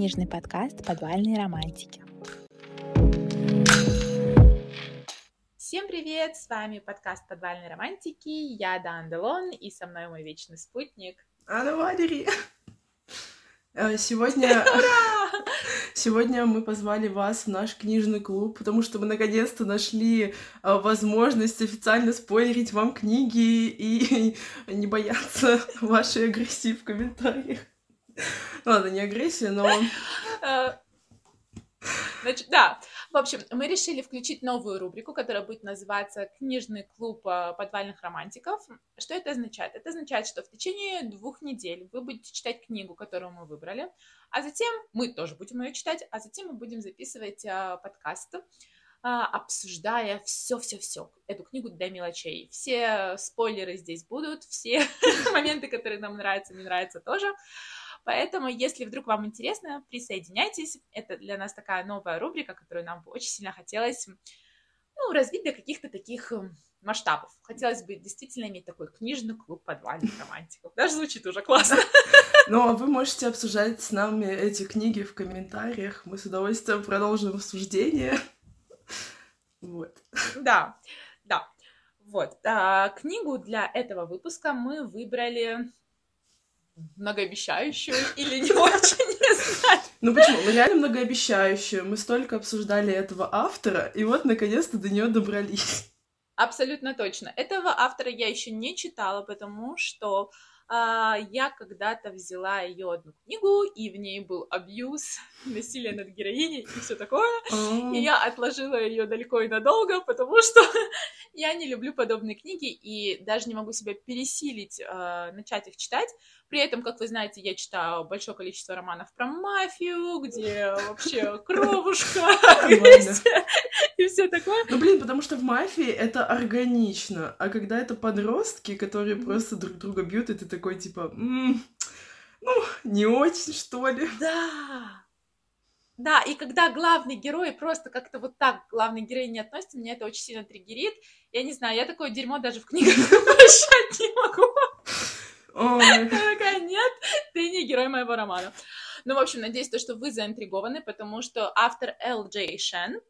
книжный подкаст «Подвальные романтики». Всем привет! С вами подкаст «Подвальные романтики». Я Дан Делон, и со мной мой вечный спутник. Анна Валерий. Э, сегодня... Сегодня мы позвали вас в наш книжный клуб, потому что мы наконец-то нашли э, возможность официально спойлерить вам книги и не бояться вашей агрессии в комментариях. Ладно, не агрессия, но... Э, значит, да. В общем, мы решили включить новую рубрику, которая будет называться «Книжный клуб э, подвальных романтиков». Что это означает? Это означает, что в течение двух недель вы будете читать книгу, которую мы выбрали, а затем мы тоже будем ее читать, а затем мы будем записывать э, подкаст, обсуждая все-все-все, эту книгу до мелочей. Все спойлеры здесь будут, все моменты, которые нам нравятся, не нравятся тоже. Поэтому, если вдруг вам интересно, присоединяйтесь. Это для нас такая новая рубрика, которую нам бы очень сильно хотелось ну, развить до каких-то таких эм, масштабов. Хотелось бы действительно иметь такой книжный клуб подвальных романтиков. Даже звучит уже классно. Ну, а вы можете обсуждать с нами эти книги в комментариях. Мы с удовольствием продолжим обсуждение. Вот. Да, да. Вот. А, книгу для этого выпуска мы выбрали многообещающую или не очень, не знаю. Ну почему? Мы реально многообещающую. Мы столько обсуждали этого автора, и вот наконец-то до нее добрались. Абсолютно точно. Этого автора я еще не читала, потому что а, я когда-то взяла ее одну книгу, и в ней был абьюз, насилие над героиней и все такое. И я отложила ее далеко и надолго, потому что я не люблю подобные книги и даже не могу себя пересилить э, начать их читать. При этом, как вы знаете, я читаю большое количество романов про мафию, где вообще кровушка, и все такое. Ну, блин, потому что в мафии это органично, а когда это подростки, которые просто друг друга бьют, и ты такой, типа, ну, не очень, что ли. Да, да, и когда главный герой просто как-то вот так главный герой не относится, меня это очень сильно триггерит. Я не знаю, я такое дерьмо даже в книгах прощать не могу. Такая, нет, ты не герой моего романа. Ну, в общем, надеюсь, то, что вы заинтригованы, потому что автор Л. Джей Шен,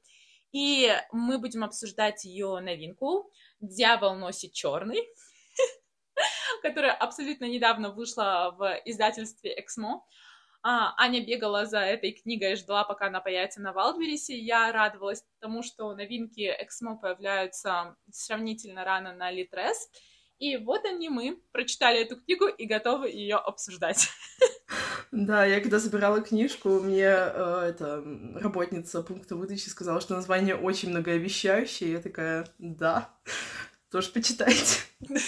и мы будем обсуждать ее новинку «Дьявол носит черный», которая абсолютно недавно вышла в издательстве «Эксмо». А, Аня бегала за этой книгой и ждала, пока она появится на Валдберрисе. Я радовалась тому, что новинки Эксмо появляются сравнительно рано на Литрес. И вот они мы прочитали эту книгу и готовы ее обсуждать. Да, я когда собирала книжку, мне э, эта работница пункта выдачи сказала, что название очень многообещающее. Я такая, да, тоже почитайте.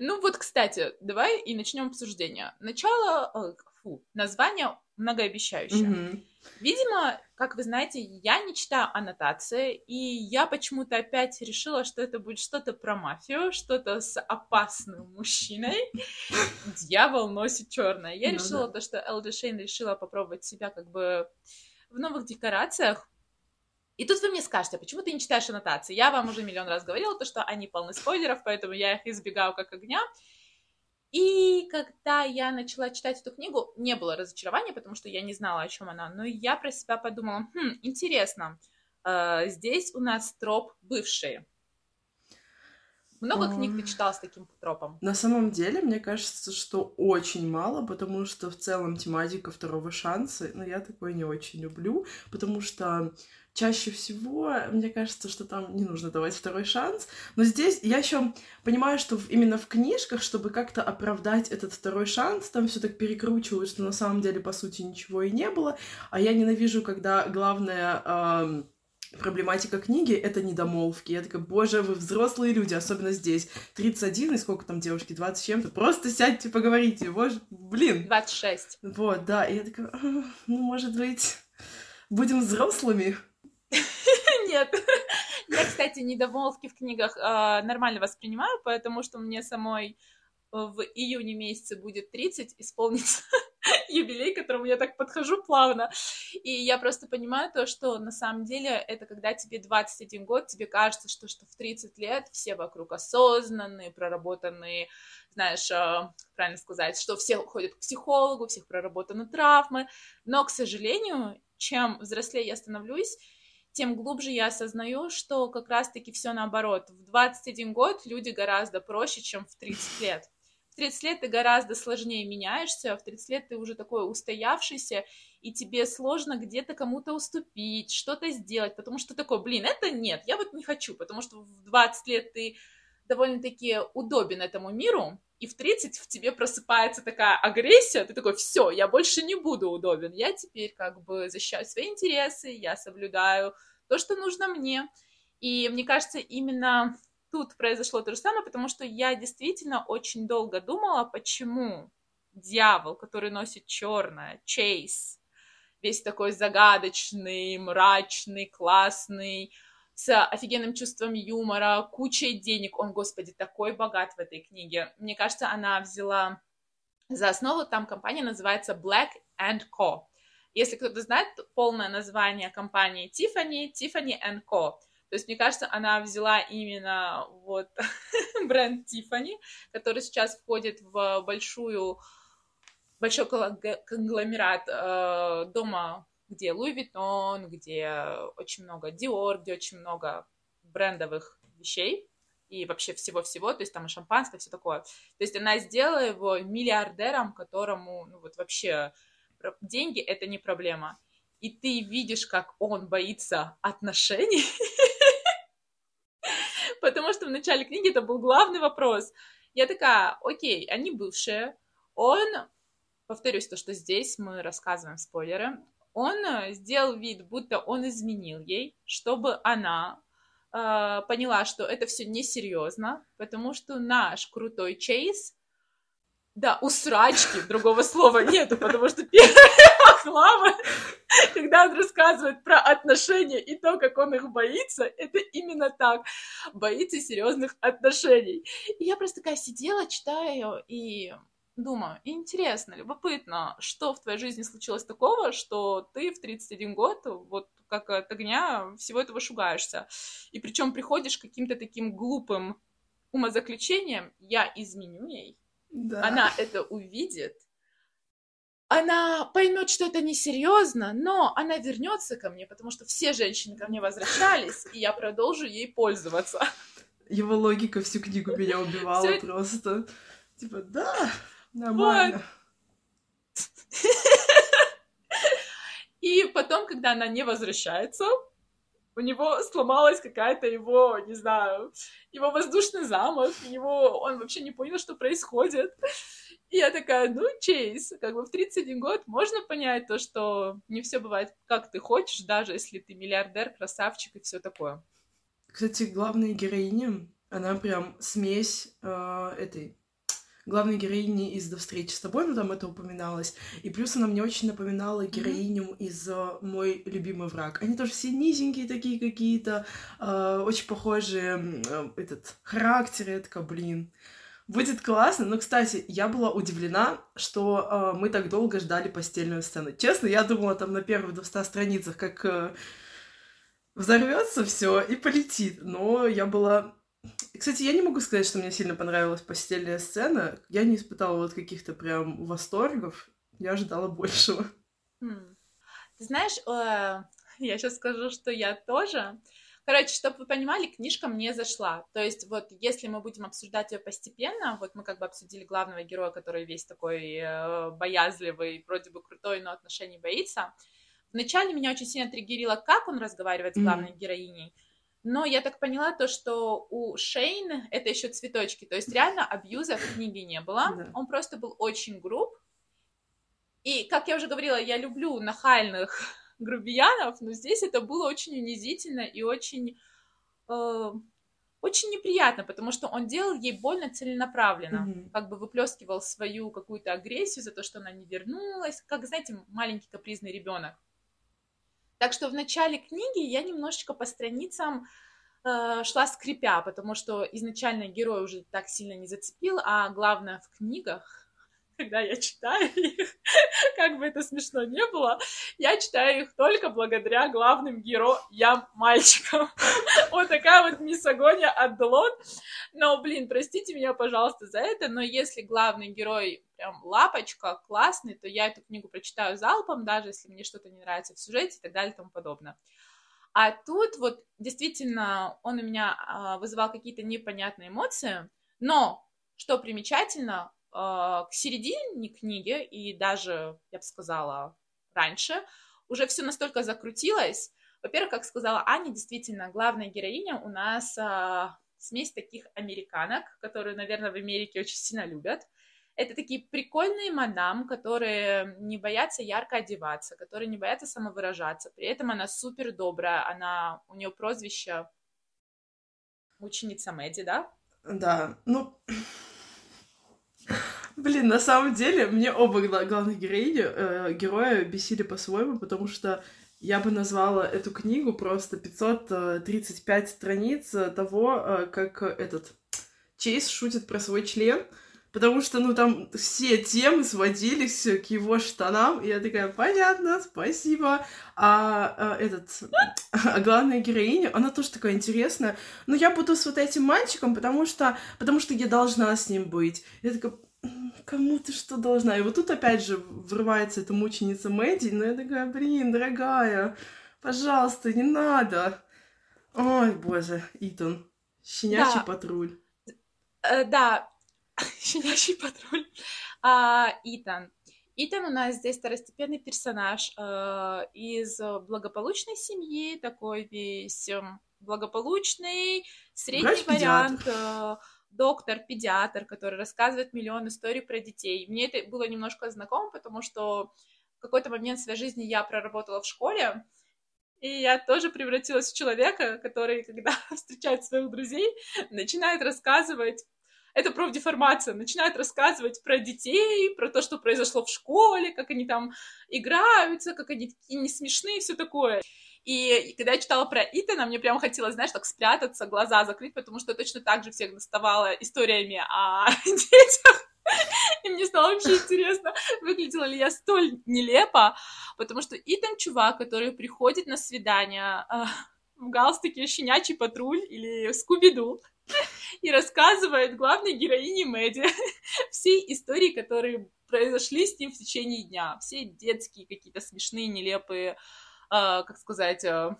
Ну вот, кстати, давай и начнем обсуждение. Начало, э, фу, название многообещающее. Mm-hmm. Видимо, как вы знаете, я не читаю аннотации, и я почему-то опять решила, что это будет что-то про мафию, что-то с опасным мужчиной. Дьявол носит черное. Я ну, решила да. то, что Элджи Шейн решила попробовать себя как бы в новых декорациях. И тут вы мне скажете, а почему ты не читаешь аннотации? Я вам уже миллион раз говорила, то, что они полны спойлеров, поэтому я их избегаю как огня. И когда я начала читать эту книгу, не было разочарования, потому что я не знала, о чем она. Но я про себя подумала, хм, интересно, э, здесь у нас троп бывшие. Много а... книг ты читал с таким тропом? На самом деле, мне кажется, что очень мало, потому что в целом тематика второго шанса, ну, я такое не очень люблю, потому что чаще всего, мне кажется, что там не нужно давать второй шанс. Но здесь я еще понимаю, что именно в книжках, чтобы как-то оправдать этот второй шанс, там все так перекручивают, что на самом деле, по сути, ничего и не было. А я ненавижу, когда главная э, проблематика книги — это недомолвки. Я такая, боже, вы взрослые люди, особенно здесь. 31, и сколько там девушки, 20 чем-то. Просто сядьте, поговорите. Боже, блин. 26. Вот, да. И я такая, ну, может быть, будем взрослыми? Нет. Я, кстати, недомолвки в книгах э, нормально воспринимаю, потому что мне самой в июне месяце будет 30 исполнится. юбилей, к которому я так подхожу плавно. И я просто понимаю то, что на самом деле это когда тебе 21 год, тебе кажется, что, что в 30 лет все вокруг осознанные, проработанные, знаешь, э, правильно сказать, что все ходят к психологу, у всех проработаны травмы. Но, к сожалению, чем взрослее я становлюсь, тем глубже я осознаю, что как раз-таки все наоборот. В 21 год люди гораздо проще, чем в 30 лет. В 30 лет ты гораздо сложнее меняешься, в 30 лет ты уже такой устоявшийся, и тебе сложно где-то кому-то уступить, что-то сделать, потому что такой, блин, это нет, я вот не хочу, потому что в 20 лет ты довольно-таки удобен этому миру, и в 30 в тебе просыпается такая агрессия, ты такой, все, я больше не буду удобен, я теперь как бы защищаю свои интересы, я соблюдаю то, что нужно мне. И мне кажется, именно тут произошло то же самое, потому что я действительно очень долго думала, почему дьявол, который носит черное, Чейз, весь такой загадочный, мрачный, классный, с офигенным чувством юмора, кучей денег. Он, господи, такой богат в этой книге. Мне кажется, она взяла за основу, там компания называется Black and Co. Если кто-то знает полное название компании Tiffany, Tiffany Co. То есть, мне кажется, она взяла именно вот бренд Tiffany, который сейчас входит в большую, большой конгломерат э, дома где Луи Виттон, где очень много Dior, где очень много брендовых вещей и вообще всего-всего, то есть там и шампанское, все такое. То есть она сделала его миллиардером, которому, ну вот вообще, деньги — это не проблема. И ты видишь, как он боится отношений, потому что в начале книги это был главный вопрос. Я такая, окей, они бывшие, он повторюсь, то, что здесь мы рассказываем спойлеры, он э, сделал вид, будто он изменил ей, чтобы она э, поняла, что это все несерьезно, потому что наш крутой Чейз, да, у срачки, другого слова нету, потому что первая глава, когда он рассказывает про отношения и то, как он их боится, это именно так, боится серьезных отношений. И я просто такая сидела, читаю, и думаю, интересно, любопытно, что в твоей жизни случилось такого, что ты в 31 год вот как от огня всего этого шугаешься. И причем приходишь к каким-то таким глупым умозаключением, я изменю ей, да. она это увидит, она поймет, что это несерьезно, но она вернется ко мне, потому что все женщины ко мне возвращались, и я продолжу ей пользоваться. Его логика всю книгу меня убивала Всё... просто. Типа, да, Нормально. И потом, когда она не возвращается, у него сломалась какая-то его, не знаю, его воздушный замок, его, он вообще не понял, что происходит. И я такая, ну, Чейз, как бы в 31 год можно понять то, что не все бывает, как ты хочешь, даже если ты миллиардер, красавчик и все такое. Кстати, главная героиня, она прям смесь э, этой главной героини из «До встречи с тобой», ну, там это упоминалось. И плюс она мне очень напоминала героиню mm-hmm. из э, «Мой любимый враг». Они тоже все низенькие такие какие-то, э, очень похожие, э, этот, характеры, это такая, блин, Будет классно. Но, кстати, я была удивлена, что э, мы так долго ждали постельную сцену. Честно, я думала там на первых 200 страницах, как э, взорвется все и полетит. Но я была кстати, я не могу сказать, что мне сильно понравилась постельная сцена. Я не испытала вот каких-то прям восторгов. Я ожидала большего. Хм. Ты знаешь, э, я сейчас скажу, что я тоже. Короче, чтобы вы понимали, книжка мне зашла. То есть вот если мы будем обсуждать ее постепенно, вот мы как бы обсудили главного героя, который весь такой э, боязливый, вроде бы крутой, но отношений боится. Вначале меня очень сильно триггерило, как он разговаривает с главной mm-hmm. героиней. Но я так поняла то, что у Шейн это еще цветочки. То есть реально абьюза в книге не было. Да. Он просто был очень груб. И, как я уже говорила, я люблю нахальных грубиянов, но здесь это было очень унизительно и очень, э, очень неприятно, потому что он делал ей больно целенаправленно, mm-hmm. как бы выплескивал свою какую-то агрессию за то, что она не вернулась, как, знаете, маленький капризный ребенок. Так что в начале книги я немножечко по страницам э, шла скрипя, потому что изначально герой уже так сильно не зацепил, а главное в книгах, когда я читаю их, как бы это смешно не было, я читаю их только благодаря главным героям мальчикам. Вот такая вот мисогония от Делон. Но, блин, простите меня, пожалуйста, за это, но если главный герой прям лапочка, классный, то я эту книгу прочитаю залпом, даже если мне что-то не нравится в сюжете и так далее и тому подобное. А тут вот действительно он у меня а, вызывал какие-то непонятные эмоции, но что примечательно, к середине книги и даже, я бы сказала, раньше уже все настолько закрутилось. Во-первых, как сказала Аня, действительно, главная героиня у нас а, смесь таких американок, которые, наверное, в Америке очень сильно любят. Это такие прикольные мадам, которые не боятся ярко одеваться, которые не боятся самовыражаться. При этом она супер добрая, она, у нее прозвище ученица Мэдди, да? Да, ну, блин, на самом деле мне оба главных героини, э, героя бесили по-своему, потому что я бы назвала эту книгу просто 535 страниц того, э, как этот Чейз шутит про свой член, Потому что, ну, там все темы сводились к его штанам, и я такая, понятно, спасибо. А, а этот, а главная героиня, она тоже такая интересная. Но я буду с вот этим мальчиком, потому что, потому что я должна с ним быть. Я такая, кому ты что должна? И вот тут опять же врывается эта мученица Мэдди, но я такая, блин, дорогая, пожалуйста, не надо. Ой, боже, Итан, щенячий да. патруль. Э, да, щенячий патруль. А, Итан. Итан у нас здесь второстепенный персонаж э, из благополучной семьи, такой весь э, благополучный, средний вариант, э, доктор-педиатр, который рассказывает миллион историй про детей. Мне это было немножко знакомо, потому что в какой-то момент в своей жизни я проработала в школе, и я тоже превратилась в человека, который, когда встречает своих друзей, начинает рассказывать это профдеформация, начинает рассказывать про детей, про то, что произошло в школе, как они там играются, как они такие не смешные, все такое. И когда я читала про Итана, мне прямо хотелось, знаешь, так спрятаться, глаза закрыть, потому что точно так же всех доставала историями о детях. И мне стало вообще интересно, выглядела ли я столь нелепо, потому что Итан чувак, который приходит на свидание э, в галстуке щенячий патруль или Скуби-Ду, и рассказывает главной героине Мэдди все истории, которые произошли с ним в течение дня. Все детские какие-то смешные, нелепые, как сказать, э,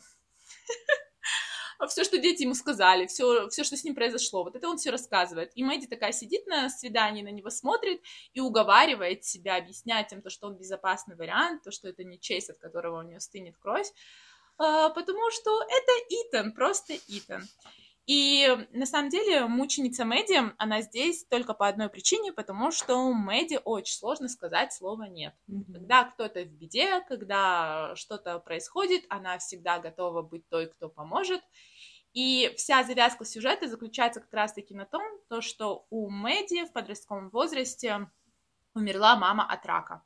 все, что дети ему сказали, все, все, что с ним произошло, вот это он все рассказывает. И Мэдди такая сидит на свидании, на него смотрит и уговаривает себя, объясняет им то, что он безопасный вариант, то, что это не Чейз, от которого у нее стынет кровь, э, потому что это Итан, просто Итан. И на самом деле мученица Мэдди, она здесь только по одной причине, потому что Мэдди очень сложно сказать слово «нет». Mm-hmm. Когда кто-то в беде, когда что-то происходит, она всегда готова быть той, кто поможет. И вся завязка сюжета заключается как раз-таки на том, то, что у Мэдди в подростковом возрасте умерла мама от рака.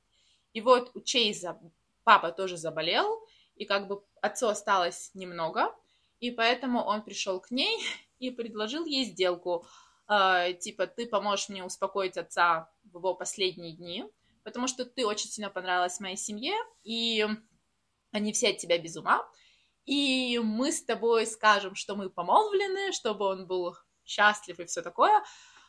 И вот у Чейза папа тоже заболел, и как бы отцу осталось немного, и поэтому он пришел к ней и предложил ей сделку. Э, типа, ты поможешь мне успокоить отца в его последние дни, потому что ты очень сильно понравилась моей семье, и они все от тебя без ума. И мы с тобой скажем, что мы помолвлены, чтобы он был счастлив и все такое.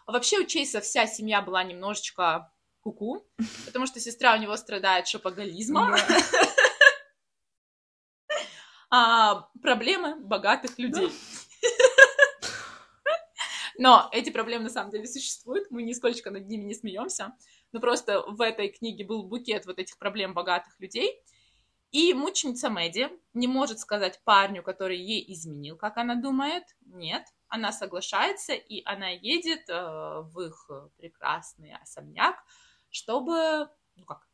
А вообще у Чейса вся семья была немножечко куку, потому что сестра у него страдает шопоголизмом. а, проблемы богатых людей. Но эти проблемы на самом деле существуют, мы нисколько над ними не смеемся. Но просто в этой книге был букет вот этих проблем богатых людей. И мученица Мэдди не может сказать парню, который ей изменил, как она думает. Нет, она соглашается, и она едет э, в их прекрасный особняк, чтобы, ну как,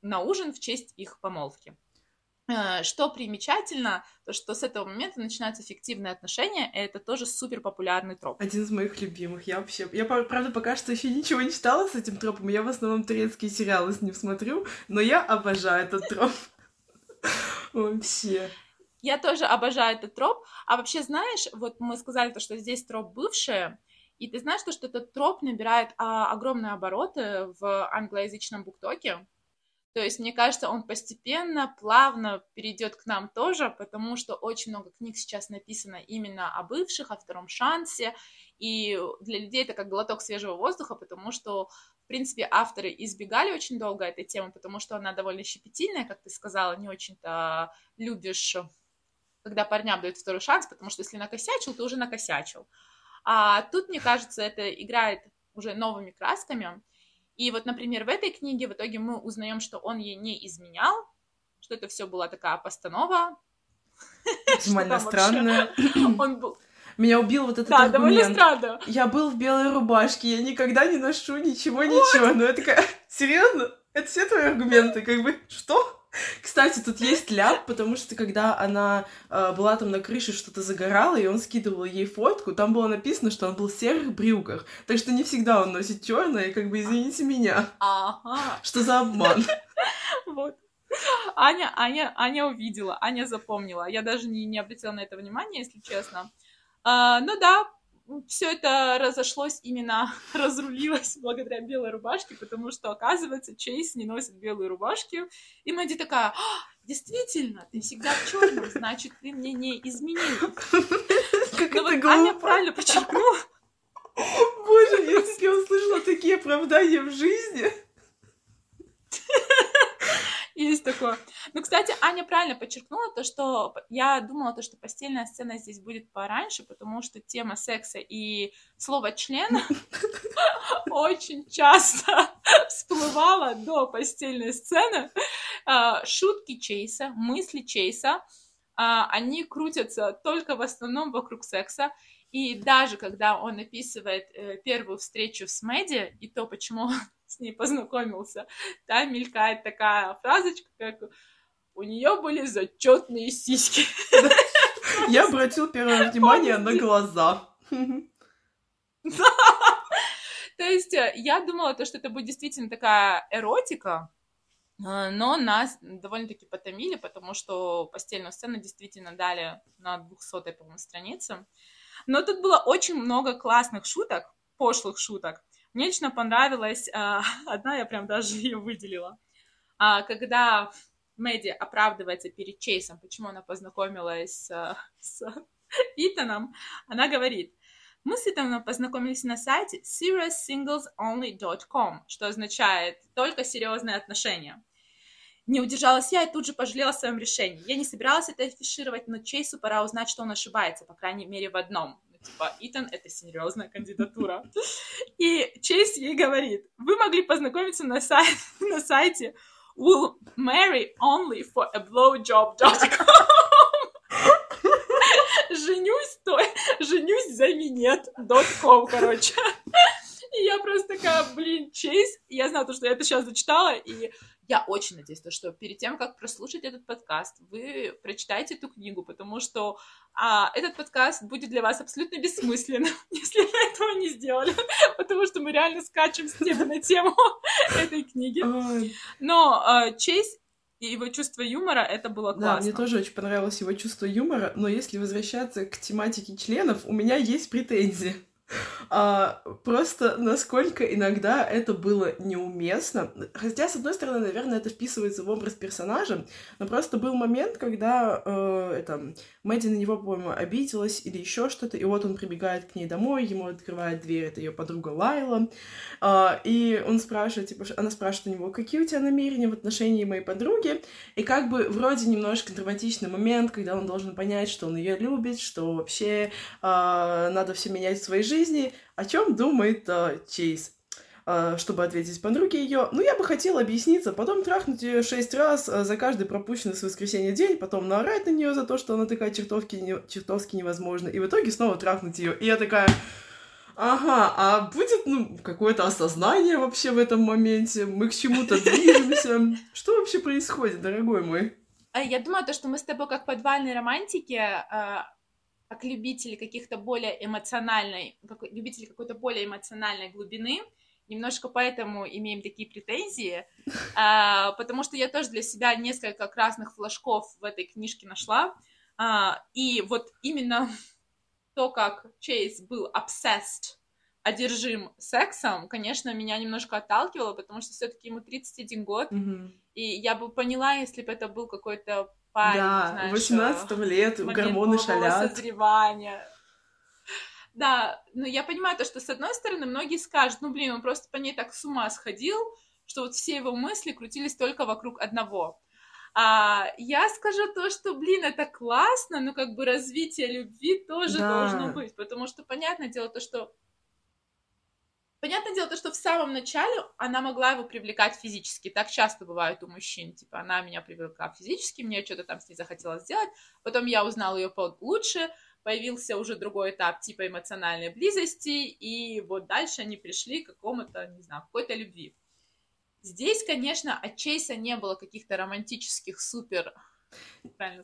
на ужин в честь их помолвки. Э, что примечательно, то что с этого момента начинаются фиктивные отношения, и это тоже супер популярный троп. Один из моих любимых. Я вообще, я правда пока что еще ничего не читала с этим тропом. Я в основном турецкие сериалы с ним смотрю, но я обожаю этот троп. Вообще. Я тоже обожаю этот троп. А вообще, знаешь, вот мы сказали то, что здесь троп бывшие, И ты знаешь, что этот троп набирает а, огромные обороты в англоязычном буктоке. То есть, мне кажется, он постепенно, плавно перейдет к нам тоже, потому что очень много книг сейчас написано именно о бывших, о втором шансе, и для людей это как глоток свежего воздуха, потому что, в принципе, авторы избегали очень долго этой темы, потому что она довольно щепетильная, как ты сказала, не очень-то любишь, когда парням дают второй шанс, потому что если накосячил, то уже накосячил. А тут, мне кажется, это играет уже новыми красками, и вот, например, в этой книге в итоге мы узнаем, что он ей не изменял, что это все была такая постанова. Максимально странная. Он был... Меня убил вот этот да, аргумент. довольно странно. Я был в белой рубашке, я никогда не ношу ничего, ничего. Но я такая, серьезно? Это все твои аргументы? Как бы, что? Кстати, тут есть ляп, потому что когда она э, была там на крыше, что-то загорала, и он скидывал ей фотку, там было написано, что он был в серых брюках. Так что не всегда он носит черное, как бы извините меня. Ага. Что за обман? Вот. Аня, Аня, Аня увидела, Аня запомнила. Я даже не, не обратила на это внимание, если честно. А, ну да, все это разошлось именно, разрулилось благодаря белой рубашке, потому что, оказывается, Чейз не носит белые рубашки. И Мэдди такая, а, действительно, ты всегда в черном, значит, ты мне не изменил. Как Но это вот Аня глупо. правильно подчеркнула. Боже, я тебе услышала такие оправдания в жизни. Есть такое. Ну, кстати, Аня правильно подчеркнула то, что я думала, то, что постельная сцена здесь будет пораньше, потому что тема секса и слово член очень часто всплывала до постельной сцены. А, Шутки Чейса, мысли Чейса, они крутятся только в основном вокруг секса. И даже когда он описывает э, первую встречу с Мэдди и то, почему он с ней познакомился, там мелькает такая фразочка, как у нее были зачетные сиськи. Я обратил первое внимание на глаза. То есть э, я думала, то, что это будет действительно такая эротика, но нас довольно-таки потомили, потому что постельную сцену действительно дали на 200-й, по-моему, странице. Но тут было очень много классных шуток, пошлых шуток. Мне лично понравилась а, одна, я прям даже ее выделила. А, когда Мэдди оправдывается перед Чейсом, почему она познакомилась а, с Итаном, она говорит, мы с Итаном познакомились на сайте serioussinglesonly.com, что означает только серьезные отношения. Не удержалась я и тут же пожалела о своем решении. Я не собиралась это афишировать, но Чейсу пора узнать, что он ошибается, по крайней мере, в одном. Ну, типа, Итан — это серьезная кандидатура. И Чейз ей говорит, вы могли познакомиться на, сай- на сайте will marry only for a blowjob.com. Женюсь, то женюсь за минет. .com, короче. И я просто такая, блин, Чейз. И я знала, то, что я это сейчас зачитала, и я очень надеюсь, то, что перед тем, как прослушать этот подкаст, вы прочитаете эту книгу, потому что а, этот подкаст будет для вас абсолютно бессмысленным, если вы этого не сделали, потому что мы реально скачем с темы на тему этой книги. Но а, Чейз и его чувство юмора, это было Да, классно. мне тоже очень понравилось его чувство юмора, но если возвращаться к тематике членов, у меня есть претензии. А, просто насколько иногда это было неуместно. Хотя, с одной стороны, наверное, это вписывается в образ персонажа, но просто был момент, когда э, это, Мэдди на него, по-моему, обиделась или еще что-то, и вот он прибегает к ней домой, ему открывает дверь, это ее подруга Лайла, а, и он спрашивает, типа, она спрашивает у него, какие у тебя намерения в отношении моей подруги, и как бы вроде немножко драматичный момент, когда он должен понять, что он ее любит, что вообще а, надо все менять в своей жизни. О чем думает а, Чейз? А, чтобы ответить подруге ее. Ну, я бы хотела объясниться, потом трахнуть ее шесть раз а, за каждый пропущенный с воскресенья день, потом наорать на нее за то, что она такая чертовски, не, чертовски невозможна, и в итоге снова трахнуть ее. И я такая, ага, а будет, ну, какое-то осознание вообще в этом моменте? Мы к чему-то движемся? Что вообще происходит, дорогой мой? А Я думаю, то, что мы с тобой как подвальные романтики, а, как любители каких-то более эмоциональной, как любители какой-то более эмоциональной глубины, немножко поэтому имеем такие претензии, а, потому что я тоже для себя несколько красных флажков в этой книжке нашла, А, и вот именно то, как Чейз был obsessed одержим сексом, конечно, меня немножко отталкивало, потому что все-таки ему 31 год, Мгм. и я бы поняла, если бы это был какой-то парень, Да, знаешь, 18 лет, момент гормоны шалят. созревания. Да, но я понимаю то, что с одной стороны многие скажут, ну блин, он просто по ней так с ума сходил, что вот все его мысли крутились только вокруг одного. А я скажу то, что, блин, это классно, но как бы развитие любви тоже Да. должно быть, потому что понятное дело то, что Понятное дело, то, что в самом начале она могла его привлекать физически. Так часто бывает у мужчин. Типа, она меня привлекла физически, мне что-то там с ней захотелось сделать. Потом я узнала ее получше, появился уже другой этап типа эмоциональной близости, и вот дальше они пришли к какому-то, не знаю, какой-то любви. Здесь, конечно, от Чейса не было каких-то романтических супер...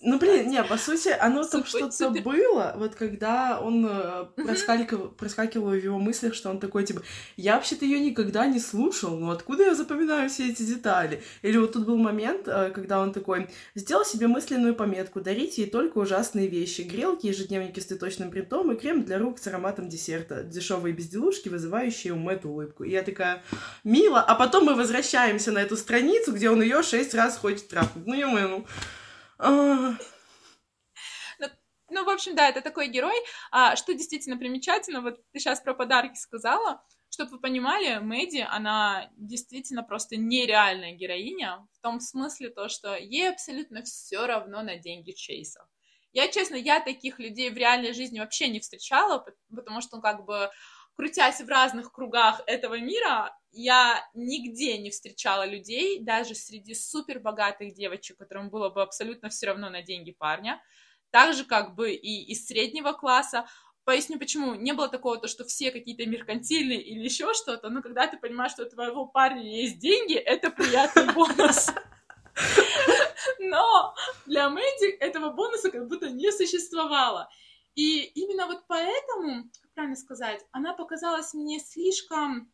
Ну, блин, не, по сути, оно там что-то было, вот когда он э, проскакивал, проскакивал в его мыслях, что он такой, типа, я вообще-то ее никогда не слушал, ну откуда я запоминаю все эти детали? Или вот тут был момент, э, когда он такой, сделал себе мысленную пометку, дарите ей только ужасные вещи, грелки, ежедневники с цветочным принтом и крем для рук с ароматом десерта, дешевые безделушки, вызывающие у Мэтта улыбку. И я такая, мило, а потом мы возвращаемся на эту страницу, где он ее шесть раз хочет трахнуть. Ну, ё ну. А, Ну, в общем, да, это такой герой. А, что действительно примечательно, вот ты сейчас про подарки сказала, чтобы вы понимали, Мэдди, она действительно просто нереальная героиня, в том смысле то, что ей абсолютно все равно на деньги Чейса. Я, честно, я таких людей в реальной жизни вообще не встречала, пот- потому что, ну, как бы, крутясь в разных кругах этого мира, я нигде не встречала людей, даже среди супербогатых девочек, которым было бы абсолютно все равно на деньги парня, так же, как бы и из среднего класса. Поясню, почему. Не было такого, то, что все какие-то меркантильные или еще что-то, но когда ты понимаешь, что у твоего парня есть деньги, это приятный бонус. Но для Мэдди этого бонуса как будто не существовало. И именно вот поэтому, как правильно сказать, она показалась мне слишком...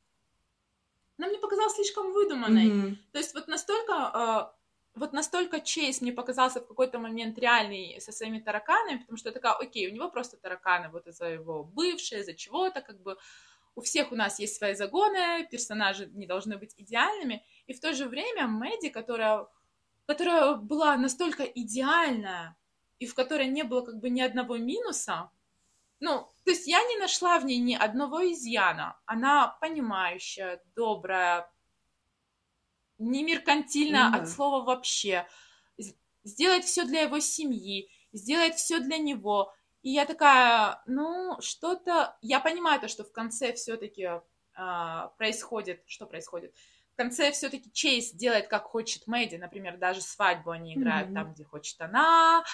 Она мне показалась слишком выдуманной. мгм. То есть вот настолько, э, вот настолько Чейз мне показался в какой-то момент реальный со своими тараканами, потому что я такая, окей, у него просто тараканы вот из-за его бывшей, из-за чего-то, как бы у всех у нас есть свои загоны, персонажи не должны быть идеальными, и в то же время Мэдди, которая, которая была настолько идеальная, и в которой не было как бы ни одного минуса, ну, то есть я не нашла в ней ни одного изъяна. Она понимающая, добрая, не меркантильная да. от слова вообще. Сделает все для его семьи, сделает все для него. И я такая, ну, что-то... Я понимаю то, что в конце все-таки происходит... Что происходит? В конце все-таки Чейз делает, как хочет Мэдди. Например, даже свадьбу они играют Мгм. там, где хочет она.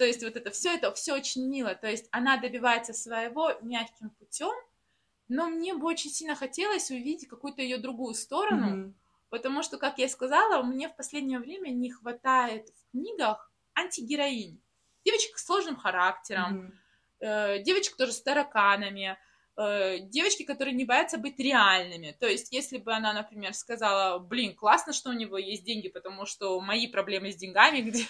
То есть вот это все, это все очень мило. То есть она добивается своего мягким путем, но мне бы очень сильно хотелось увидеть какую-то ее другую сторону, Мгм. потому что, как я сказала, мне в последнее время не хватает в книгах антигероинь. Девочек с сложным характером, Мгм. э, девочек тоже с тараканами, э, девочки, которые не боятся быть реальными. То есть, если бы она, например, сказала, блин, классно, что у него есть деньги, потому что мои проблемы с деньгами где-то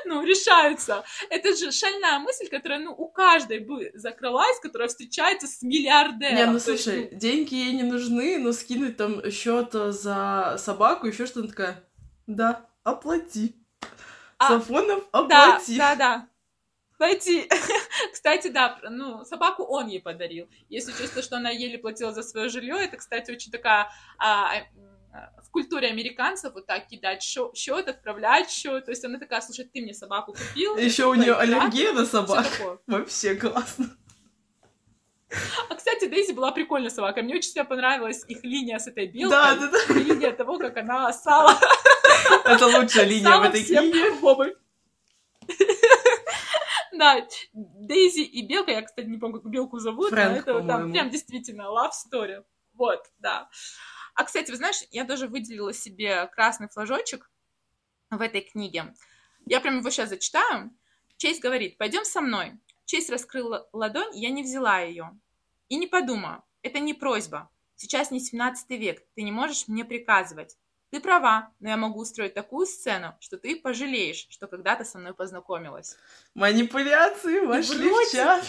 ну, решаются. Это же шальная мысль, которая, ну, у каждой бы закрылась, которая встречается с миллиардером. Не, ну То есть, слушай, деньги ей не нужны, но скинуть там счет за собаку, еще что-то такая. Да, оплати. А, Сафонов, Да, оплати. да, да. Кстати, кстати, да, ну, собаку он ей подарил. Если чувство, что она еле платила за свое жилье, это, кстати, очень такая а, а, в культуре американцев вот так кидать счет, отправлять счет. То есть она такая, слушай, ты мне собаку купил. Еще у нее аллергия на собак. Вообще классно. А, кстати, Дейзи была прикольная собака. Мне очень сильно понравилась их линия с этой белкой. Да, да, да. И линия того, как она сала Это лучшая линия в этой книге. в. Да, Дейзи и Белка, я, кстати, не помню, как Белку зовут, Фрэнк, но это там прям действительно love story. Вот, да. А, кстати, вы знаешь, я тоже выделила себе красный флажочек в этой книге. Я прям его сейчас зачитаю. Чейз говорит, пойдем со мной. Чейз раскрыл л- ладонь, я не взяла ее. И не подумаю, это не просьба. Сейчас не 17 век, ты не можешь мне приказывать. Ты права, но я могу устроить такую сцену, что ты пожалеешь, что когда-то со мной познакомилась. Манипуляции вошли в чат.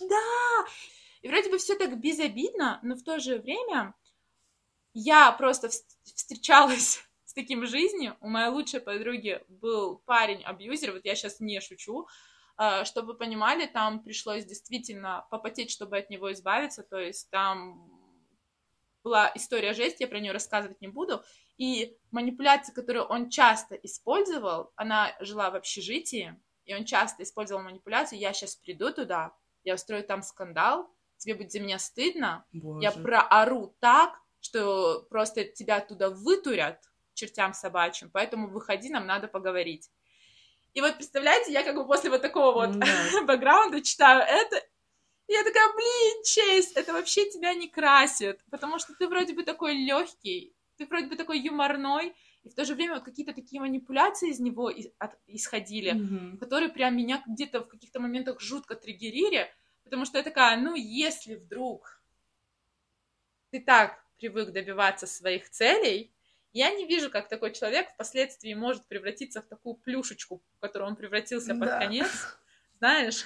Да! И вроде бы все так безобидно, но в то же время я просто встречалась с таким в жизни. У моей лучшей подруги был парень-абьюзер, вот я сейчас не шучу, а, чтобы вы понимали, там пришлось действительно попотеть, чтобы от него избавиться, то есть там была история жести, я про нее рассказывать не буду, и манипуляция, которую он часто использовал, она жила в общежитии, и он часто использовал манипуляцию, я сейчас приду туда, я устрою там скандал, тебе будет за меня стыдно, Боже. я проору так, что просто тебя оттуда вытурят чертям собачьим, поэтому выходи, нам надо поговорить. И вот, представляете, я как бы после вот такого вот да. бэкграунда читаю это, и я такая, блин, Чейз, это вообще тебя не красит, потому что ты вроде бы такой легкий, ты вроде бы такой юморной, и в то же время вот какие-то такие манипуляции из него исходили, mm-hmm. которые прям меня где-то в каких-то моментах жутко триггерили, потому что я такая, ну, если вдруг ты так привык добиваться своих целей, я не вижу, как такой человек впоследствии может превратиться в такую плюшечку, в которую он превратился под да. конец. Знаешь,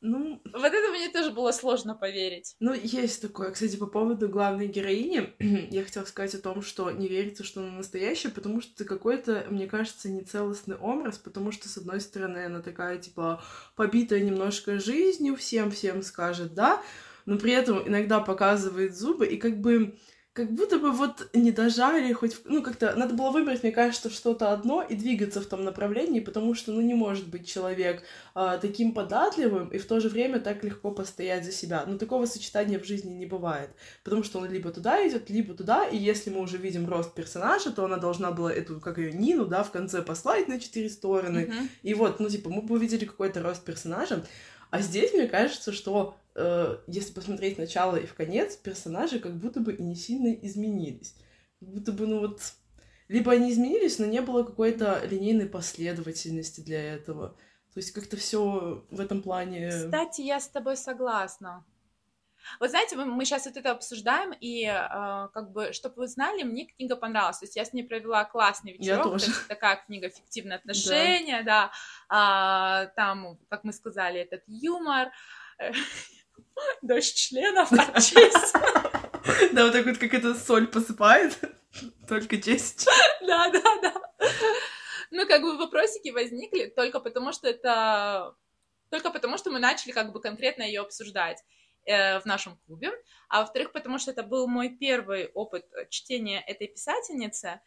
ну, вот это мне тоже было сложно поверить. Ну, есть такое. Кстати, по поводу главной героини, я хотела сказать о том, что не верится, что она настоящая, потому что это какой-то, мне кажется, нецелостный образ, потому что, с одной стороны, она такая, типа, побитая немножко жизнью, всем-всем скажет «да», но при этом иногда показывает зубы, и как бы как будто бы вот не дожали хоть... Ну, как-то надо было выбрать, мне кажется, что-то одно и двигаться в том направлении, потому что, ну, не может быть человек а, таким податливым и в то же время так легко постоять за себя. Ну, такого сочетания в жизни не бывает, потому что он либо туда идет, либо туда, и если мы уже видим рост персонажа, то она должна была эту, как ее, Нину, да, в конце послать на четыре стороны, mm-hmm. и вот, ну, типа, мы бы увидели какой-то рост персонажа, а здесь, мне кажется, что э, если посмотреть начало и в конец, персонажи как будто бы и не сильно изменились. Как будто бы, ну вот, либо они изменились, но не было какой-то линейной последовательности для этого. То есть как-то все в этом плане... Кстати, я с тобой согласна. Вот знаете, мы, мы сейчас вот это обсуждаем, и э, как бы, чтобы вы знали, мне книга понравилась. То есть я с ней провела классный вечерок. Я тоже. есть такая книга «Фиктивные отношения», да. да. А, там, как мы сказали, этот юмор. Дождь членов от. Да, вот так вот, как это соль посыпает, только честь. Да, да, да. Ну, как бы вопросики возникли только потому, что это... Только потому, что мы начали как бы конкретно ее обсуждать э, в нашем клубе, а во-вторых, потому что это был мой первый опыт чтения этой писательницы,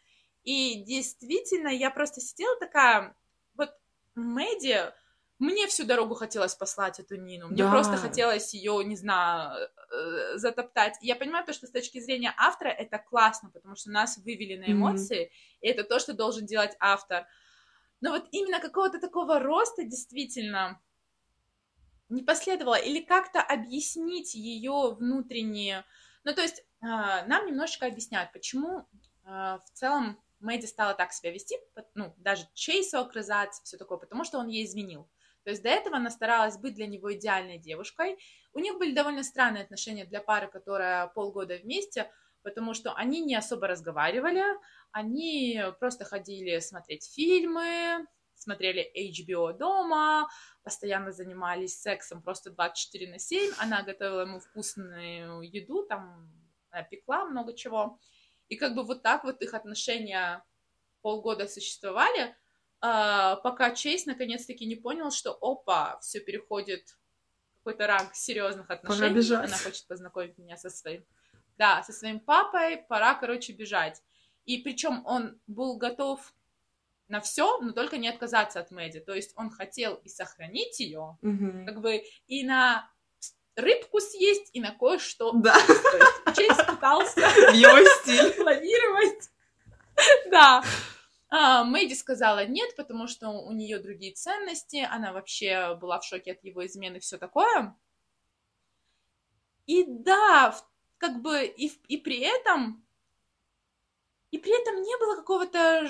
и действительно я просто сидела такая, вот Мэдди, мне всю дорогу хотелось послать эту Нину. Мне да. просто хотелось ее, не знаю, э, затоптать. Я понимаю то, что с точки зрения автора это классно, потому что нас вывели на эмоции, mm-hmm. и это то, что должен делать автор. Но вот именно какого-то такого роста действительно не последовало. Или как-то объяснить ее внутренние... Ну, то есть а, нам немножечко объясняют, почему а, в целом Мэдди стала так себя вести, ну, даже Чейсу огрызаться, все такое, потому что он ей изменил. То есть до этого она старалась быть для него идеальной девушкой. У них были довольно странные отношения для пары, которая полгода вместе, потому что они не особо разговаривали, они просто ходили смотреть фильмы, смотрели HBO дома, постоянно занимались сексом просто 24 на 7. Она готовила ему вкусную еду, там пекла много чего. И как бы вот так вот их отношения полгода существовали, пока Чейз наконец-таки не понял, что опа, все переходит в какой-то ранг серьезных отношений. Она хочет познакомить меня со своим, да, со своим папой, пора, короче, бежать. И причем он был готов на все, но только не отказаться от Мэдди. То есть он хотел и сохранить ее, mm как бы и на рыбку съесть, и на кое-что. Да. То есть Чейз пытался в его стиль планировать. Да. А, Мэдди сказала нет, потому что у нее другие ценности, она вообще была в шоке от его измены и все такое. И да, как бы и, и при этом и при этом не было какого-то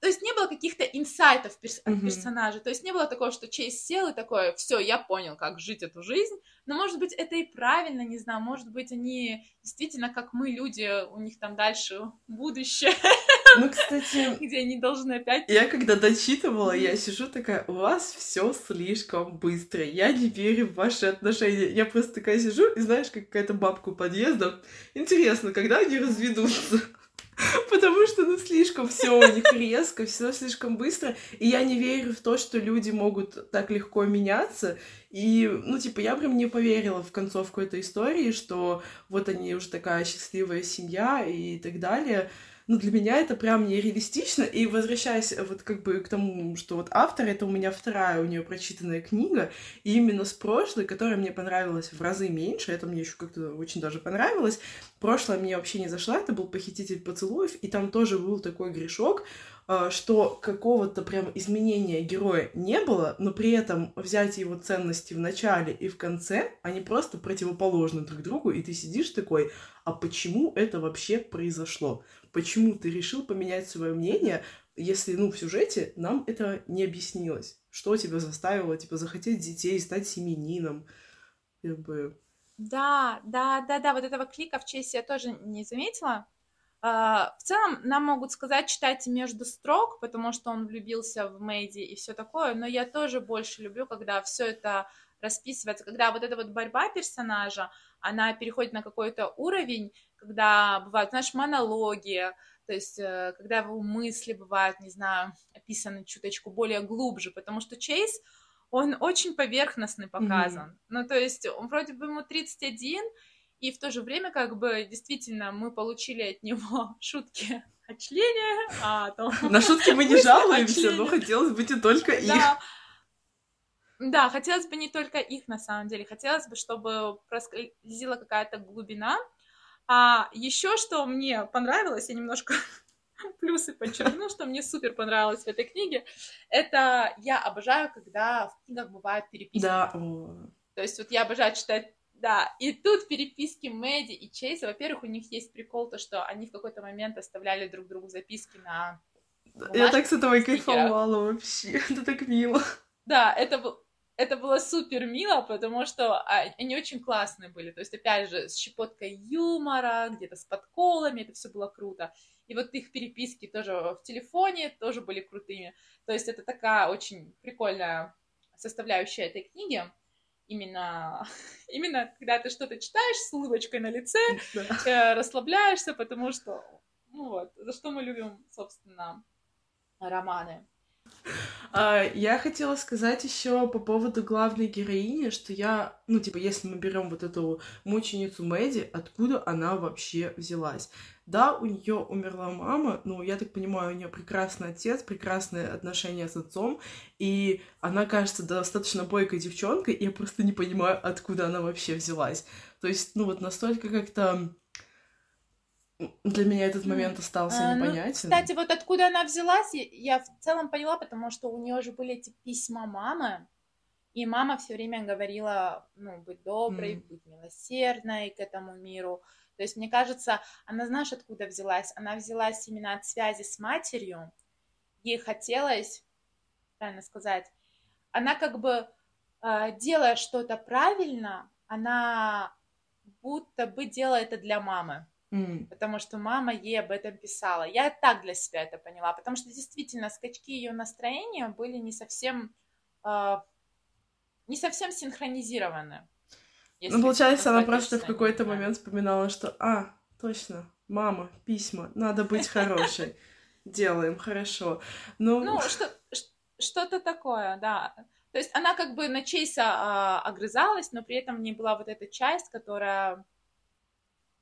то есть не было каких-то инсайтов перс... mm-hmm. от персонажа, то есть не было такого, что Чейз сел и такое, все, я понял, как жить эту жизнь, но может быть это и правильно, не знаю, может быть они действительно как мы люди, у них там дальше будущее Ну, кстати... Где они должны опять... Я когда дочитывала, я сижу такая, у вас все слишком быстро, я не верю в ваши отношения. Я просто такая сижу, и знаешь, как какая-то бабка у подъезда. Интересно, когда они разведутся? Потому что, ну, слишком все у них резко, все слишком быстро. И я не верю в то, что люди могут так легко меняться. И, ну, типа, я прям не поверила в концовку этой истории, что вот они уже такая счастливая семья и так далее ну, для меня это прям нереалистично. И возвращаясь вот как бы к тому, что вот автор, это у меня вторая у нее прочитанная книга, и именно с прошлой, которая мне понравилась в разы меньше, это мне еще как-то очень даже понравилось. Прошлое мне вообще не зашла, это был «Похититель поцелуев», и там тоже был такой грешок, а, что какого-то прям изменения героя не было, но при этом взять его ценности в начале и в конце, они просто противоположны друг другу, и ты сидишь такой, а почему это вообще произошло? почему ты решил поменять свое мнение, если, ну, в сюжете нам это не объяснилось. Что тебя заставило, типа, захотеть детей, стать семенином, как бы... Да, да, да, да, вот этого клика в честь я тоже не заметила. Uh, в целом, нам могут сказать, читайте между строк, потому что он влюбился в Мэйди и все такое, но я тоже больше люблю, когда все это расписывается, когда вот эта вот борьба персонажа, она переходит на какой-то уровень, когда бывают, знаешь, монологи, то есть э, когда его мысли бывают, не знаю, описаны чуточку более глубже, потому что Чейз, он очень поверхностный показан. Mm-hmm. Ну, то есть он вроде бы ему 31, и в то же время, как бы, действительно, мы получили от него шутки о члене, а то... На шутки мы не жалуемся, но хотелось бы не только их. Да, хотелось бы не только их, на самом деле. Хотелось бы, чтобы проскользила какая-то глубина. А еще что мне понравилось, я немножко плюсы подчеркну, что мне супер понравилось в этой книге, это я обожаю, когда в книгах бывают переписки. Да. То есть вот я обожаю читать да, и тут переписки Мэдди и Чейза, во-первых, у них есть прикол, то, что они в какой-то момент оставляли друг другу записки на Я так с этого кайфовала вообще, это так мило. Да, это был это было супер мило, потому что они очень классные были. То есть, опять же, с щепоткой юмора, где-то с подколами, это все было круто. И вот их переписки тоже в телефоне тоже были крутыми. То есть, это такая очень прикольная составляющая этой книги. Именно, именно когда ты что-то читаешь с улыбочкой на лице, да. Э, расслабляешься, потому что, ну вот, за что мы любим, собственно, романы. А, я хотела сказать еще по поводу главной героини, что я, ну, типа, если мы берем вот эту мученицу Мэдди, откуда она вообще взялась? Да, у нее умерла мама, но я так понимаю, у нее прекрасный отец, прекрасные отношения с отцом, и она кажется достаточно бойкой девчонкой, и я просто не понимаю, откуда она вообще взялась. То есть, ну вот настолько как-то для меня этот момент остался а, непонятен. Ну, кстати, вот откуда она взялась, я в целом поняла, потому что у нее же были эти письма мамы, и мама все время говорила, ну, быть доброй, mm. быть милосердной к этому миру. То есть, мне кажется, она, знаешь, откуда взялась? Она взялась именно от связи с матерью. Ей хотелось, правильно сказать, она как бы, а, делая что-то правильно, она будто бы делала это для мамы. Mm. Потому что мама ей об этом писала. Я так для себя это поняла, потому что действительно скачки ее настроения были не совсем э, не совсем синхронизированы. Ну, получается, она просто в какой-то момент вспоминала, что, а, точно, мама, письма, надо быть хорошей. Делаем, хорошо. Ну, ну что, что-то такое, да. То есть она как бы на Чейса а, огрызалась, но при этом не была вот эта часть, которая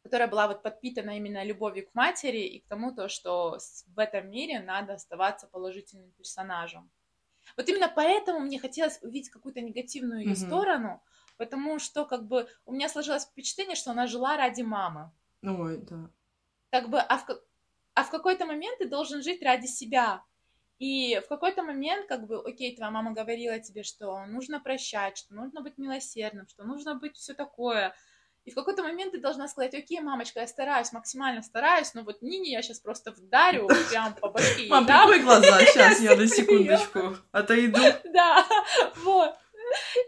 которая была вот подпитана именно любовью к матери и к тому, то, что в этом мире надо оставаться положительным персонажем. Вот именно поэтому мне хотелось увидеть какую-то негативную ее mm-hmm. сторону, потому что как бы у меня сложилось впечатление, что она жила ради мамы. Ой, да. Как бы, а в, а в какой-то момент ты должен жить ради себя. И в какой-то момент, как бы, окей, твоя мама говорила тебе, что нужно прощать, что нужно быть милосердным, что нужно быть все такое, и в какой-то момент ты должна сказать, окей, мамочка, я стараюсь, максимально стараюсь, но вот Нине я сейчас просто вдарю прям по башке. Мам, прикрой глаза, сейчас я на секундочку отойду. Да, вот,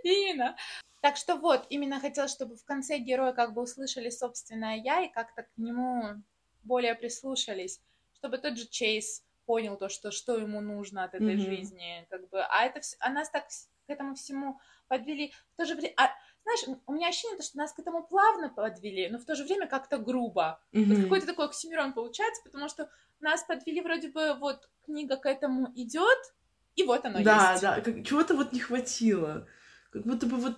именно. Так что вот, именно хотела, чтобы в конце героя как бы услышали собственное я и как-то к нему более прислушались, чтобы тот же Чейз понял то, что, что ему нужно от этой mm-hmm. жизни, как бы, а это, а нас так к этому всему подвели, в то же время, а, знаешь, у меня ощущение, что нас к этому плавно подвели, но в то же время как-то грубо. Mm-hmm. Вот какой-то такой оксимирон получается, потому что нас подвели вроде бы, вот, книга к этому идет, и вот оно да, есть. Да, да, чего-то вот не хватило. Как будто бы вот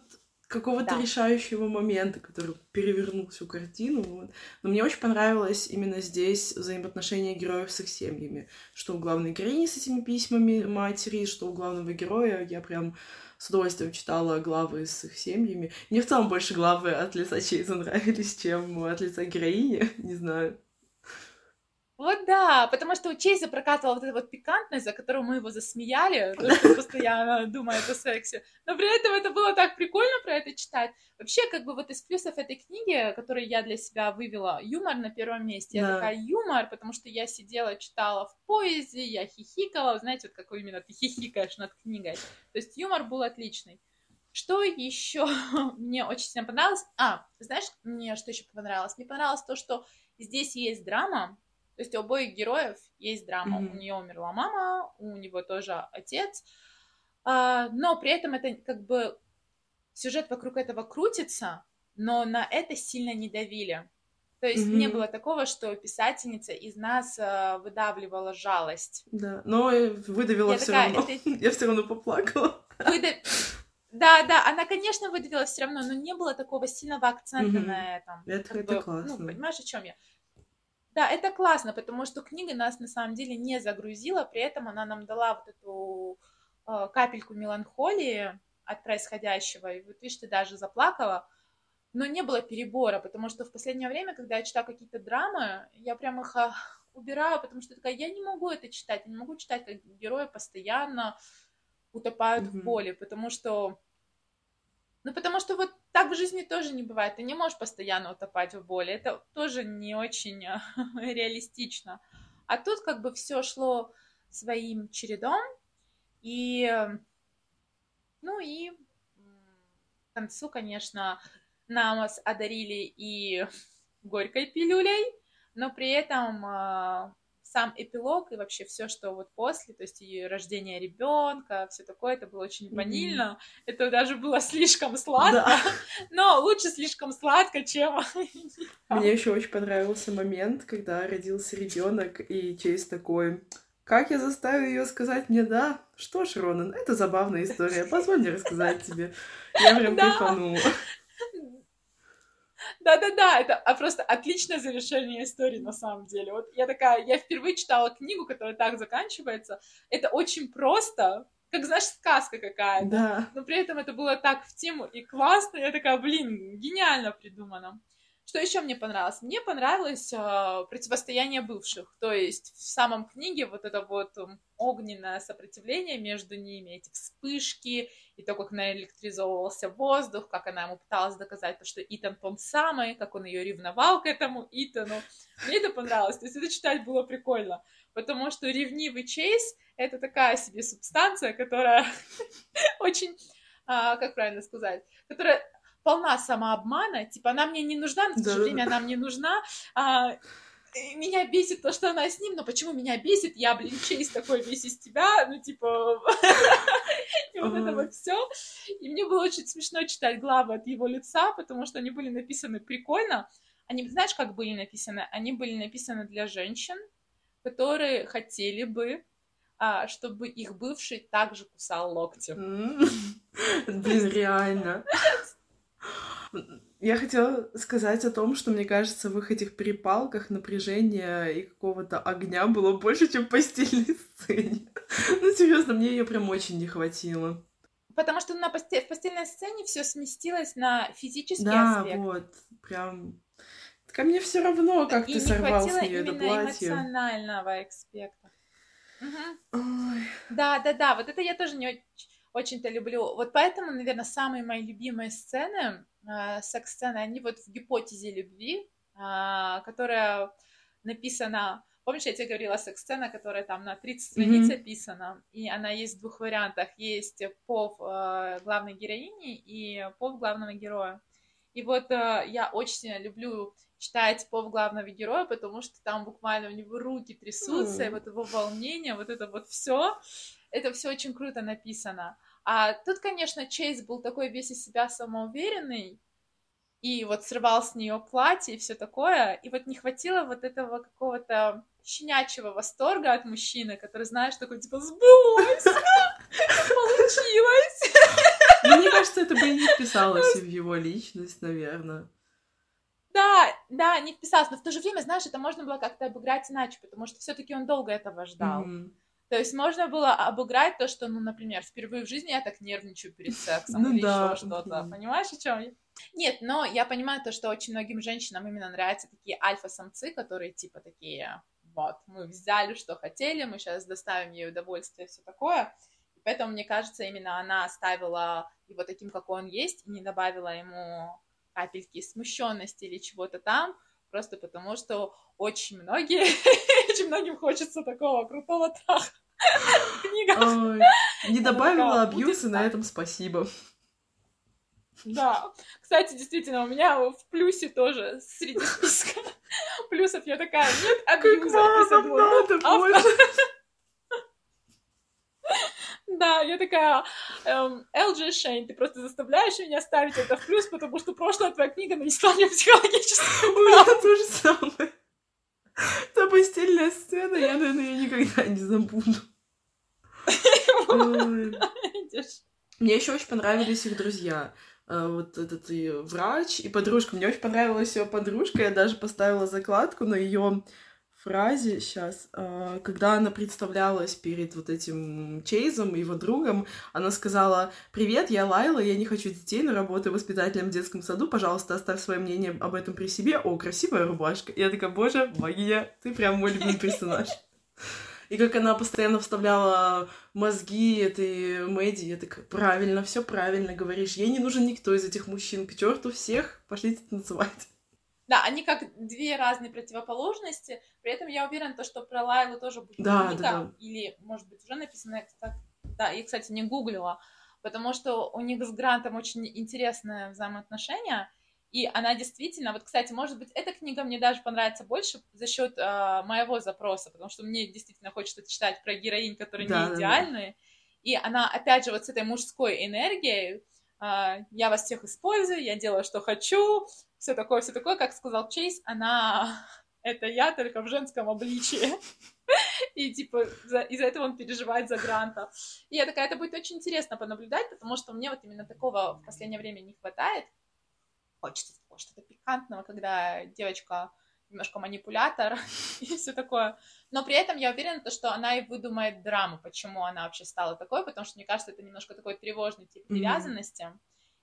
какого-то да. решающего момента, который перевернул всю картину. Вот. Но мне очень понравилось именно здесь взаимоотношения героев с их семьями. Что у главной героини с этими письмами матери, что у главного героя. Я прям с удовольствием читала главы с их семьями. Мне в целом больше главы от лица Чейза нравились, чем от лица героини, не знаю. Вот да, потому что у Чейза прокатывала вот эта вот пикантность, за которую мы его засмеяли, постоянно думает о сексе. Но при этом это было так прикольно про это читать. Вообще, как бы вот из плюсов этой книги, которые я для себя вывела, юмор на первом месте. Да. Я такая, юмор, потому что я сидела, читала в поезде, я хихикала. Знаете, вот какой именно ты хихикаешь над книгой. То есть юмор был отличный. Что еще мне очень сильно понравилось? А, знаешь, мне что еще понравилось? Мне понравилось то, что здесь есть драма, то есть у обоих героев есть драма. Mm-hmm. У нее умерла мама, у него тоже отец. А, но при этом это как бы сюжет вокруг этого крутится, но на это сильно не давили. То есть mm-hmm. не было такого, что писательница из нас э, выдавливала жалость. Да, но выдавила все равно. Это... Я все равно поплакала. Выдав... Да, да, она, конечно, выдавила все равно, но не было такого сильного акцента mm-hmm. на этом. Это, это бы, классно. Ну, понимаешь, о чем я? Да, это классно, потому что книга нас на самом деле не загрузила, при этом она нам дала вот эту э, капельку меланхолии от происходящего. И вот видишь, ты даже заплакала, но не было перебора, потому что в последнее время, когда я читаю какие-то драмы, я прям их а, убираю, потому что такая, я не могу это читать, я не могу читать, как герои постоянно утопают mm-hmm. в боли, потому что ну, потому что вот так в жизни тоже не бывает. Ты не можешь постоянно утопать в боли. Это тоже не очень реалистично. А тут как бы все шло своим чередом. И, ну и к концу, конечно, нас одарили и горькой пилюлей, но при этом а, сам эпилог и вообще все, что вот после, то есть и рождение ребенка, все такое, это было очень ванильно. Mm-hmm. Это даже было слишком сладко, да. но лучше слишком сладко, чем. Мне еще очень понравился момент, когда родился ребенок, и Чейз такой. Как я заставил ее сказать мне да? Что ж, Ронан, это забавная история. Позволь мне рассказать тебе. Я прям кайфанула. Да-да-да, это а просто отличное завершение истории на самом деле. Вот я такая, я впервые читала книгу, которая так заканчивается. Это очень просто, как, знаешь, сказка какая-то. Да. Но при этом это было так в тему и классно. Я такая, блин, гениально придумано. Что еще мне понравилось? Мне понравилось э, противостояние бывших. То есть в самом книге вот это вот огненное сопротивление между ними, эти вспышки, и то, как наэлектризовывался воздух, как она ему пыталась доказать, то, что Итан тот самый, как он ее ревновал к этому Итану. Мне это понравилось. То есть это читать было прикольно. Потому что ревнивый Чейз — это такая себе субстанция, которая очень, а, как правильно сказать, которая полна самообмана, типа, она мне не нужна, но в то же время она мне нужна, а, меня бесит то, что она с ним, но почему меня бесит? Я, блин, Чейз такой весь из тебя, ну, типа, и вот это вот все. И мне было очень смешно читать главы от его лица, потому что они были написаны прикольно. Они, знаешь, как были написаны? Они были написаны для женщин, которые хотели бы а, чтобы их бывший также кусал локти. Блин, реально. Я хотела сказать о том, что мне кажется, в их этих перепалках напряжения и какого-то огня было больше, чем в постельной сцене. Ну, серьезно, мне ее прям очень не хватило. Потому что на посте... в постельной сцене все сместилось на физический да, аспект. Да, вот, прям. Ко мне все равно, как и ты сорвал с нее это платье. эмоционального аспекта. Угу. Да, да, да, вот это я тоже не очень-то люблю. Вот поэтому, наверное, самые мои любимые сцены, э, секс-сцены, они вот в гипотезе любви, э, которая написана... Помнишь, я тебе говорила секс-сцена, которая там на 30 страниц mm-hmm. описана, и она есть в двух вариантах. Есть пов э, главной героини и пов главного героя. И вот э, я очень сильно люблю читать пов главного героя, потому что там буквально у него руки трясутся, mm. и вот его волнение, вот это вот все, это все очень круто написано. А тут, конечно, Чейз был такой весь из себя самоуверенный, и вот срывал с нее платье и все такое, и вот не хватило вот этого какого-то щенячьего восторга от мужчины, который, знаешь, такой, типа, сбылось, получилось. Мне кажется, это бы и не вписалось в его личность, наверное. Да, да, не вписалось, но в то же время, знаешь, это можно было как-то обыграть иначе, потому что все-таки он долго этого ждал. Mm-hmm. То есть можно было обыграть то, что, ну, например, впервые в жизни я так нервничаю перед сексом ну, или да. еще что-то. Понимаешь, о чем я? Нет, но я понимаю то, что очень многим женщинам именно нравятся такие альфа-самцы, которые типа такие, вот, мы взяли, что хотели, мы сейчас доставим ей удовольствие, все такое. И поэтому, мне кажется, именно она оставила его таким, какой он есть, и не добавила ему капельки смущенности или чего-то там, просто потому что очень многие, очень многим хочется такого крутого траха. Ой, не добавила абьюз, на этом спасибо. Да. Кстати, действительно, у меня в плюсе тоже среди списка плюсов я такая, нет абьюза. Как надо больше. Да, я такая, эм, LG Шейн, ты просто заставляешь меня ставить это в плюс, потому что прошлая твоя книга нанесла мне психологическую У меня то же самое. Та постельная сцена, я, наверное, ее никогда не забуду. Мне еще очень понравились их друзья. Э, вот этот и врач, и подружка. Мне очень понравилась ее подружка. Я даже поставила закладку на ее фразе сейчас, э, когда она представлялась перед вот этим Чейзом, его другом, она сказала, «Привет, я Лайла, я не хочу детей, но работаю воспитателем в детском саду, пожалуйста, оставь свое мнение об этом при себе. О, красивая рубашка». Я такая, боже, богиня, ты прям мой любимый персонаж. И как она постоянно вставляла мозги этой Мэдди, я так, правильно, все правильно говоришь. Ей не нужен никто из этих мужчин. К черту всех, пошлите танцевать. Да, они как две разные противоположности. При этом я уверена, то, что про Лайлу тоже будет да, книга, да, да. или, может быть, уже написано. Да, и, кстати, не гуглила, потому что у них с Грантом очень интересное взаимоотношения. И она действительно, вот, кстати, может быть, эта книга мне даже понравится больше за счет э, моего запроса, потому что мне действительно хочется читать про героинь, которые да, не идеальные. Да, да. И она, опять же, вот с этой мужской энергией, э, я вас всех использую, я делаю, что хочу, все такое, все такое, как сказал Чейз, она это я только в женском обличии. И, типа, из-за этого он переживает за Гранта. И я такая, это будет очень интересно понаблюдать, потому что мне вот именно такого в последнее время не хватает хочется что-то пикантного, когда девочка немножко манипулятор и все такое. Но при этом я уверена, что она и выдумает драму, почему она вообще стала такой, потому что, мне кажется, это немножко такой тревожный тип привязанности. Mm-hmm.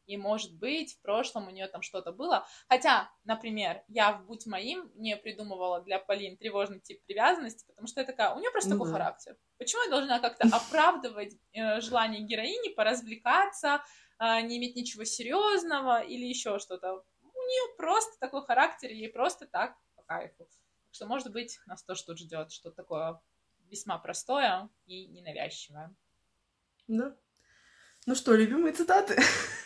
И, может быть, в прошлом у нее там что-то было. Хотя, например, я в «Будь моим» не придумывала для Полин тревожный тип привязанности, потому что я такая, у нее просто mm-hmm. такой характер. Почему я должна как-то оправдывать э, желание героини поразвлекаться, а, не иметь ничего серьезного или еще что-то. У нее просто такой характер, ей просто так по кайфу. Так что, может быть, нас тоже тут ждет что-то такое весьма простое и ненавязчивое. Да. Ну что, любимые цитаты?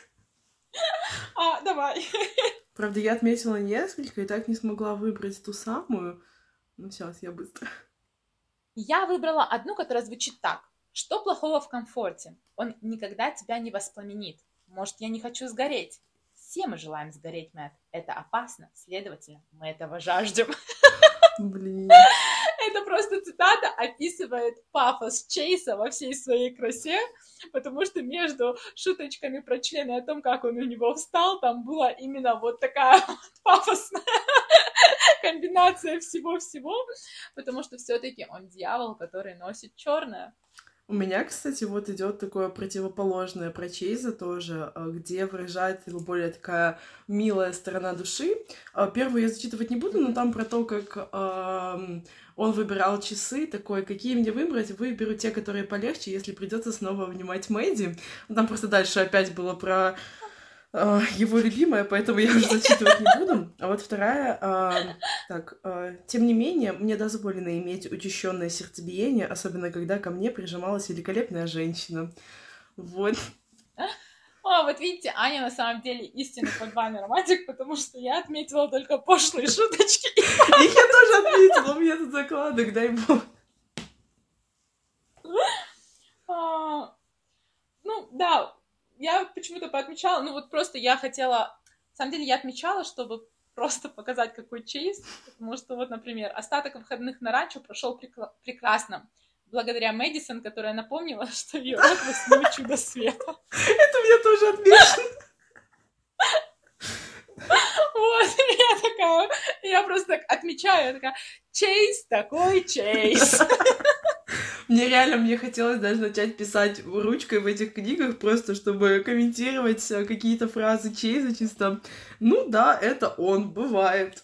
А, давай. Правда, я отметила несколько и так не смогла выбрать ту самую. Ну, сейчас я быстро. Я выбрала одну, которая звучит так. Что плохого в комфорте? Он никогда тебя не воспламенит. Может, я не хочу сгореть? Все мы желаем сгореть, Мэтт. Это опасно, следовательно, мы этого жаждем. Блин. Это просто цитата описывает пафос Чейса во всей своей красе, потому что между шуточками про члены о том, как он у него встал, там была именно вот такая вот пафосная комбинация всего-всего, потому что все-таки он дьявол, который носит черное. У меня, кстати, вот идет такое противоположное про Чейза тоже, а, где выражает его более такая милая сторона души. А, первую я зачитывать не буду, но там про то, как э, он выбирал часы, такой, какие мне выбрать, выберу те, которые полегче, если придется снова внимать Мэдди. Там просто дальше опять было про э, его любимая, поэтому я уже зачитывать не буду. А вот вторая, э, так, э, тем не менее, мне дозволено иметь учащенное сердцебиение, особенно когда ко мне прижималась великолепная женщина. Вот. О, вот видите, Аня на самом деле истинный подвальный романтик, потому что я отметила только пошлые шуточки. Их я тоже отметила, у меня тут закладок, дай бог. А, ну, да, я почему-то поотмечала, ну вот просто я хотела, на самом деле я отмечала, чтобы просто показать, какой чейз, потому что вот, например, остаток выходных на ранчо прошел прекрасно благодаря Мэдисон, которая напомнила, что ее род восьмое чудо света. Это меня тоже отмечено. Вот, я такая, я просто так отмечаю, я такая, Чейз такой Чейз. Мне реально, мне хотелось даже начать писать ручкой в этих книгах, просто чтобы комментировать э, какие-то фразы Чейза чисто. Ну да, это он, бывает.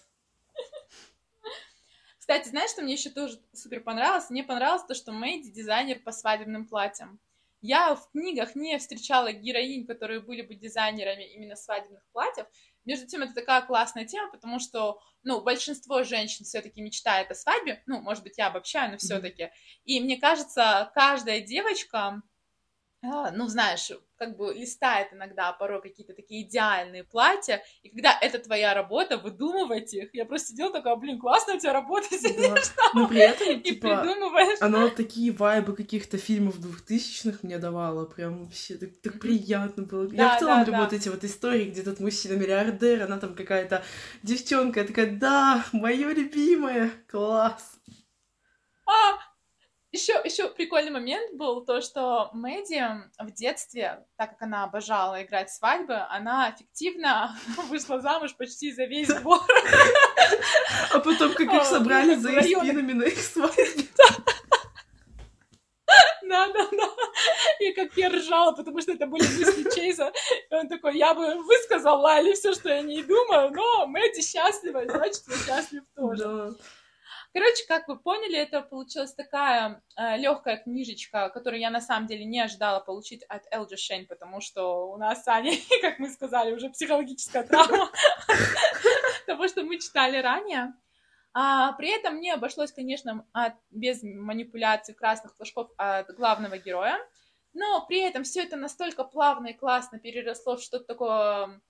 Кстати, знаешь, что мне еще тоже супер понравилось? Мне понравилось то, что Мэйди дизайнер по свадебным платьям. Я в книгах не встречала героинь, которые были бы дизайнерами именно свадебных платьев. Между тем, это такая классная тема, потому что, ну, большинство женщин все-таки мечтает о свадьбе. Ну, может быть, я обобщаю, но все-таки. И мне кажется, каждая девочка, ну, знаешь, как бы листает иногда порой какие-то такие идеальные платья, и когда это твоя работа, выдумывать их, я просто сидела такая, блин, классно у тебя работа, сидишь да. Но при этом, и типа, придумываешь. Оно такие вайбы каких-то фильмов двухтысячных мне давало, прям вообще так, так приятно было. Да, я в целом да, люблю да. вот эти вот истории, где этот мужчина-миллиардер, она там какая-то девчонка, я такая, да, мое любимое, класс. А, еще, еще прикольный момент был то, что Мэдди в детстве, так как она обожала играть свадьбы, она эффективно вышла замуж почти за весь двор. А потом, как их собрали за их спинами на их свадьбе. Да, да, да. И как я ржала, потому что это были мысли Чейза. И он такой, я бы высказала или все, что я не думаю, но Мэдди счастлива, значит, я счастлив тоже. Да. Короче, как вы поняли, это получилась такая э, легкая книжечка, которую я на самом деле не ожидала получить от Элджи Шейн, потому что у нас с Аней, как мы сказали, уже психологическая травма того, что мы читали ранее. А, при этом мне обошлось, конечно, от, без манипуляций красных флажков от главного героя, но при этом все это настолько плавно и классно переросло в что-то такое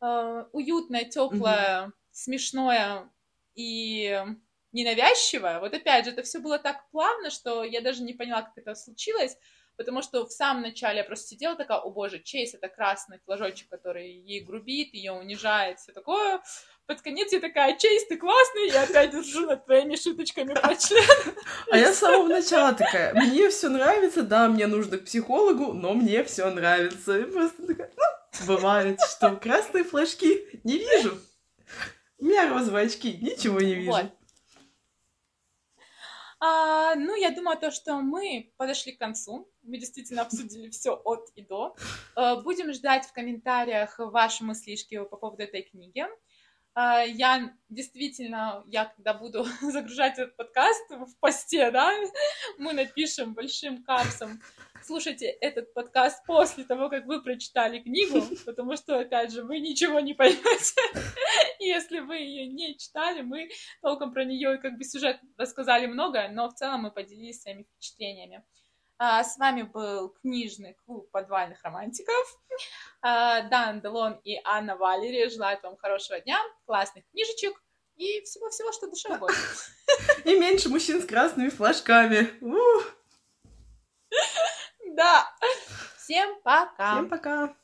э, уютное, теплое, mm-hmm. смешное и ненавязчиво. Вот опять же, это все было так плавно, что я даже не поняла, как это случилось, потому что в самом начале я просто сидела такая, о боже, Чейз это красный флажочек, который ей грубит, ее унижает, все такое. Под конец я такая, Чейз, ты классный, я опять держу над твоими шуточками про член. А я с самого начала такая, мне все нравится, да, мне нужно к психологу, но мне все нравится. И просто такая, ну, бывает, что красные флажки не вижу. У меня розовые очки, ничего не вижу. Вот. А, ну, я думаю, то, что мы подошли к концу. Мы действительно обсудили все от и до. А, будем ждать в комментариях ваши мыслишки по поводу этой книги. А, я действительно, я когда буду загружать этот подкаст в посте, да, мы напишем большим капсом слушайте этот подкаст после того, как вы прочитали книгу, потому что, опять же, вы ничего не поймете. Если вы ее не читали, мы толком про нее как бы сюжет рассказали много, но в целом мы поделились своими впечатлениями. А, с вами был книжный клуб подвальных романтиков. А, Дан Делон и Анна Валерия желают вам хорошего дня, классных книжечек и всего-всего, что душа угодно. И меньше мужчин с красными флажками. Да. Всем пока. Всем пока.